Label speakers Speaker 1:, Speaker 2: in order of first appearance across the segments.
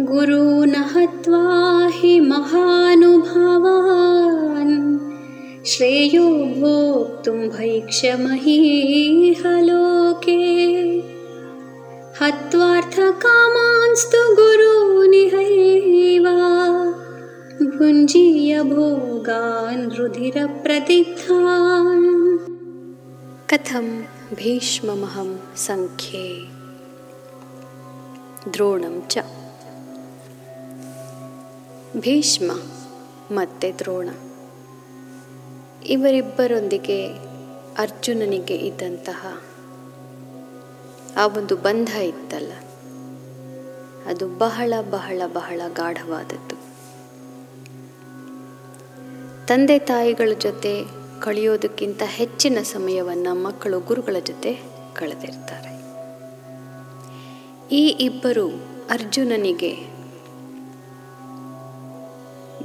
Speaker 1: गुरून हत्वा हि महानुभावान्। श्रेयो भोक्तुम्भैक्षमहीहलोके हत्वार्थकामान्स्तु गुरूनिहेव भुञ्जीय भोगान् रुधिरप्रतिथान्
Speaker 2: कथं भीष्ममहं सङ्ख्ये। द्रोणं च। ಭೀಷ್ಮ ಮತ್ತು ದ್ರೋಣ. ಇವರಿಬ್ಬರೊಂದಿಗೆ ಅರ್ಜುನನಿಗೆ ಇದ್ದಂತಹ ಆ ಒಂದು ಬಂಧ ಇತ್ತಲ್ಲ, ಅದು ಬಹಳ ಬಹಳ ಬಹಳ ಗಾಢವಾದದ್ದು. ತಂದೆ ತಾಯಿಗಳ ಜೊತೆ ಕಳೆಯೋದಕ್ಕಿಂತ ಹೆಚ್ಚಿನ ಸಮಯವನ್ನು ಮಕ್ಕಳು ಗುರುಗಳ ಜೊತೆ ಕಳೆದಿರ್ತಾರೆ. ಈ ಇಬ್ಬರು ಅರ್ಜುನನಿಗೆ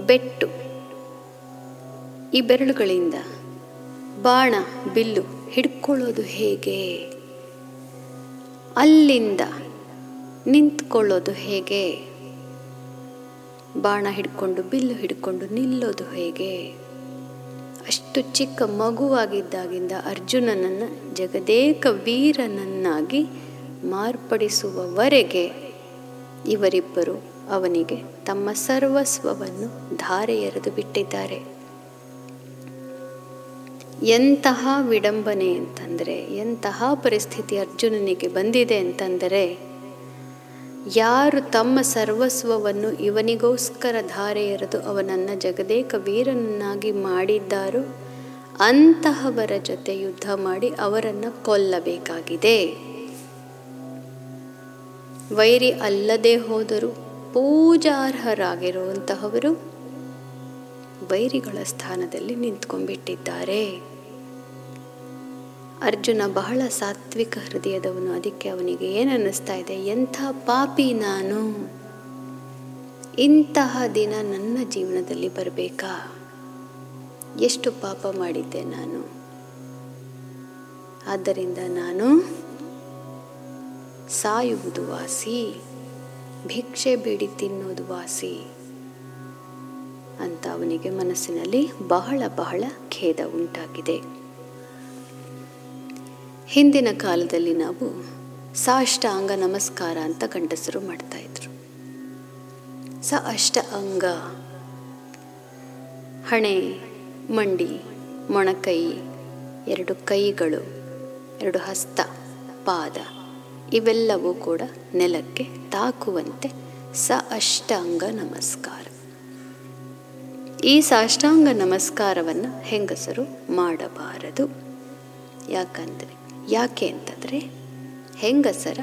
Speaker 2: ಬೆಟ್ಟು. ಈ ಬೆರಳುಗಳಿಂದ ಬಾಣ, ಬಿಲ್ಲು ಹಿಡ್ಕೊಳ್ಳೋದು ಹೇಗೆ? ಅಲ್ಲಿಂದ ನಿಂತ್ಕೊಳ್ಳೋದು ಹೇಗೆ? ಬಾಣ ಹಿಡ್ಕೊಂಡು, ಬಿಲ್ಲು ಹಿಡ್ಕೊಂಡು ನಿಲ್ಲೋದು ಹೇಗೆ? ಅಷ್ಟು ಚಿಕ್ಕ ಮಗುವಾಗಿದ್ದಾಗಿಂದ ಅರ್ಜುನನನ್ನು, ಜಗದೇಕ ವೀರನನ್ನಾಗಿ ಮಾರ್ಪಡಿಸುವವರೆಗೆ ಇವರಿಬ್ಬರು ಅವನಿಗೆ ತಮ್ಮ ಸರ್ವಸ್ವವನ್ನು ಧಾರೆ ಎರೆದು ಬಿಟ್ಟಿದ್ದಾರೆ. ಎಂತಹ ವಿಡಂಬನೆ ಅಂತಂದರೆ, ಎಂತಹ ಪರಿಸ್ಥಿತಿ ಅರ್ಜುನನಿಗೆ ಬಂದಿದೆ ಅಂತಂದರೆ, ಯಾರು ತಮ್ಮ ಸರ್ವಸ್ವವನ್ನು ಇವನಿಗೋಸ್ಕರ ಧಾರೆ ಎರೆದು ಅವನನ್ನು ಜಗದೇಕ ವೀರನನ್ನಾಗಿ ಮಾಡಿದ್ದಾರೋ, ಅಂತಹವರ ಜೊತೆ ಯುದ್ಧ ಮಾಡಿ ಅವರನ್ನು ಕೊಲ್ಲಬೇಕಾಗಿದೆ. ವೈರಿ ಅಲ್ಲದೆ ಹೋದರೂ ಪೂಜಾರ್ಹರಾಗಿರುವಂತಹವರು ವೈರಿಗಳ ಸ್ಥಾನದಲ್ಲಿ ನಿಂತ್ಕೊಂಡ್ಬಿಟ್ಟಿದ್ದಾರೆ. ಅರ್ಜುನ ಬಹಳ ಸಾತ್ವಿಕ ಹೃದಯದವನು. ಅದಕ್ಕೆ ಅವನಿಗೆ ಏನನ್ನಿಸ್ತಾ ಇದೆ? ಎಂಥ ಪಾಪಿ ನಾನು. ಇಂತಹ ದಿನ ನನ್ನ ಜೀವನದಲ್ಲಿ ಬರಬೇಕಾ? ಎಷ್ಟು ಪಾಪ ಮಾಡಿದ್ದೆ ನಾನು? ಆದ್ದರಿಂದ ನಾನು ಸಾಯುವುದು ವಾಸಿ. ಭಿಕ್ಷೆ ಬೇಡಿ ತಿನ್ನೋದು ವಾಸಿ ಅಂತ ಅವನಿಗೆ ಮನಸ್ಸಿನಲ್ಲಿ ಬಹಳ ಬಹಳ ಖೇದ ಉಂಟಾಗಿದೆ. ಹಿಂದಿನ ಕಾಲದಲ್ಲಿ ನಾವು ಸಾಷ್ಟಾಂಗ ನಮಸ್ಕಾರ ಅಂತ ಗಂಡಸರು ಮಾಡ್ತಾ ಇದ್ರು. ಸ ಅಷ್ಟ ಅಂಗ ಹಣೆ, ಮಂಡಿ, ಮೊಣಕೈ, ಎರಡು ಕೈಗಳು, ಎರಡು ಹಸ್ತ, ಪಾದ. ಇವೆಲ್ಲವೂ ಕೂಡ ನೆಲಕ್ಕೆ ತಾಕುವಂತೆ ಸ ಅಷ್ಟಾಂಗ ನಮಸ್ಕಾರ. ಈ ಸಾಷ್ಟಾಂಗ ನಮಸ್ಕಾರವನ್ನು ಹೆಂಗಸರು ಮಾಡಬಾರದು. ಯಾಕಂದರೆ, ಯಾಕೆ ಅಂತಂದರೆ, ಹೆಂಗಸರ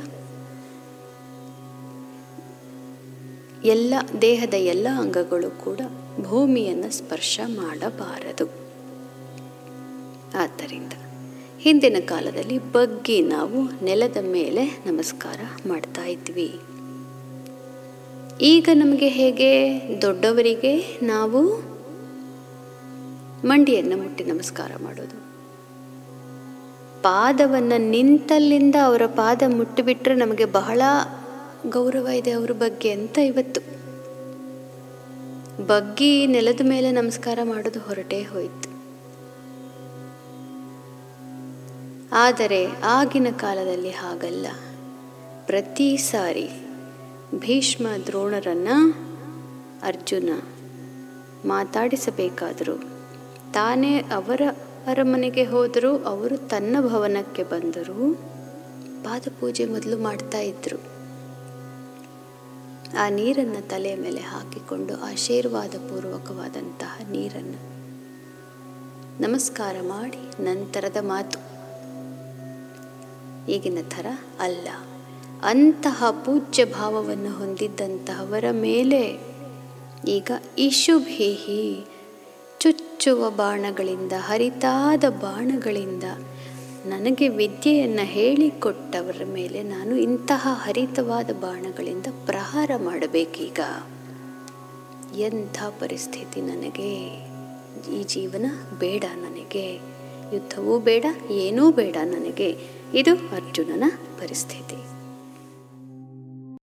Speaker 2: ಎಲ್ಲ, ದೇಹದ ಎಲ್ಲ ಅಂಗಗಳು ಕೂಡ ಭೂಮಿಯನ್ನು ಸ್ಪರ್ಶ ಮಾಡಬಾರದು. ಆದ್ದರಿಂದ ಹಿಂದಿನ ಕಾಲದಲ್ಲಿ ಬಗ್ಗಿ ನಾವು ನೆಲದ ಮೇಲೆ ನಮಸ್ಕಾರ ಮಾಡ್ತಾ ಇದ್ವಿ. ಈಗ ನಮಗೆ ಹೇಗೆ? ದೊಡ್ಡವರಿಗೆ ನಾವು ಮಂಡಿಯನ್ನು ಮುಟ್ಟಿ ನಮಸ್ಕಾರ ಮಾಡೋದು. ಪಾದವನ್ನು ನಿಂತಲ್ಲಿಂದ ಅವರ ಪಾದ ಮುಟ್ಟಿಬಿಟ್ರೆ ನಮಗೆ ಬಹಳ ಗೌರವ ಇದೆ ಅವ್ರ ಬಗ್ಗೆ ಅಂತ ಇವತ್ತು. ಬಗ್ಗಿ ನೆಲದ ಮೇಲೆ ನಮಸ್ಕಾರ ಮಾಡೋದು ಹೊರಟೇ ಹೋಯಿತು. ಆದರೆ ಆಗಿನ ಕಾಲದಲ್ಲಿ ಹಾಗಲ್ಲ. ಪ್ರತಿ ಸಾರಿ ಭೀಷ್ಮ ದ್ರೋಣರನ್ನು ಅರ್ಜುನ ಮಾತಾಡಿಸಬೇಕಾದರೂ ತಾನೇ ಅವರ ಅರಮನೆಗೆ ಹೋದರೂ ಅವರು ತನ್ನ ಭವನಕ್ಕೆ ಬಂದರೂ ಪಾದಪೂಜೆ ಮೊದಲು ಮಾಡ್ತಾ ಇದ್ರು. ಆ ನೀರನ್ನು ತಲೆಯ ಮೇಲೆ ಹಾಕಿಕೊಂಡು ಆಶೀರ್ವಾದ ಪೂರ್ವಕವಾದಂತಹ ನೀರನ್ನು ನಮಸ್ಕಾರ ಮಾಡಿ ನಂತರದ ಮಾತು. ಈಗಿನ ಥರ ಅಲ್ಲ. ಅಂತಹ ಪೂಜ್ಯ ಭಾವವನ್ನು ಹೊಂದಿದ್ದಂತಹವರ ಮೇಲೆ ಈಗ ಇಶುಭೀಹಿ ಚುಚ್ಚುವ ಬಾಣಗಳಿಂದ, ಹರಿತಾದ ಬಾಣಗಳಿಂದ ನನಗೆ ವಿದ್ಯೆಯನ್ನು ಹೇಳಿಕೊಟ್ಟವರ ಮೇಲೆ ನಾನು ಇಂತಹ ಹರಿತವಾದ ಬಾಣಗಳಿಂದ ಪ್ರಹಾರ ಮಾಡಬೇಕೀಗ? ಎಂಥ ಪರಿಸ್ಥಿತಿ ನನಗೆ? ಈ ಜೀವನ ಬೇಡ ನನಗೆ. ಯುದ್ಧವೂ ಬೇಡ ಏನೂ ಬೇಡ ನನಗೆ. ಇದು ಅರ್ಜುನನ ಪರಿಸ್ಥಿತಿ.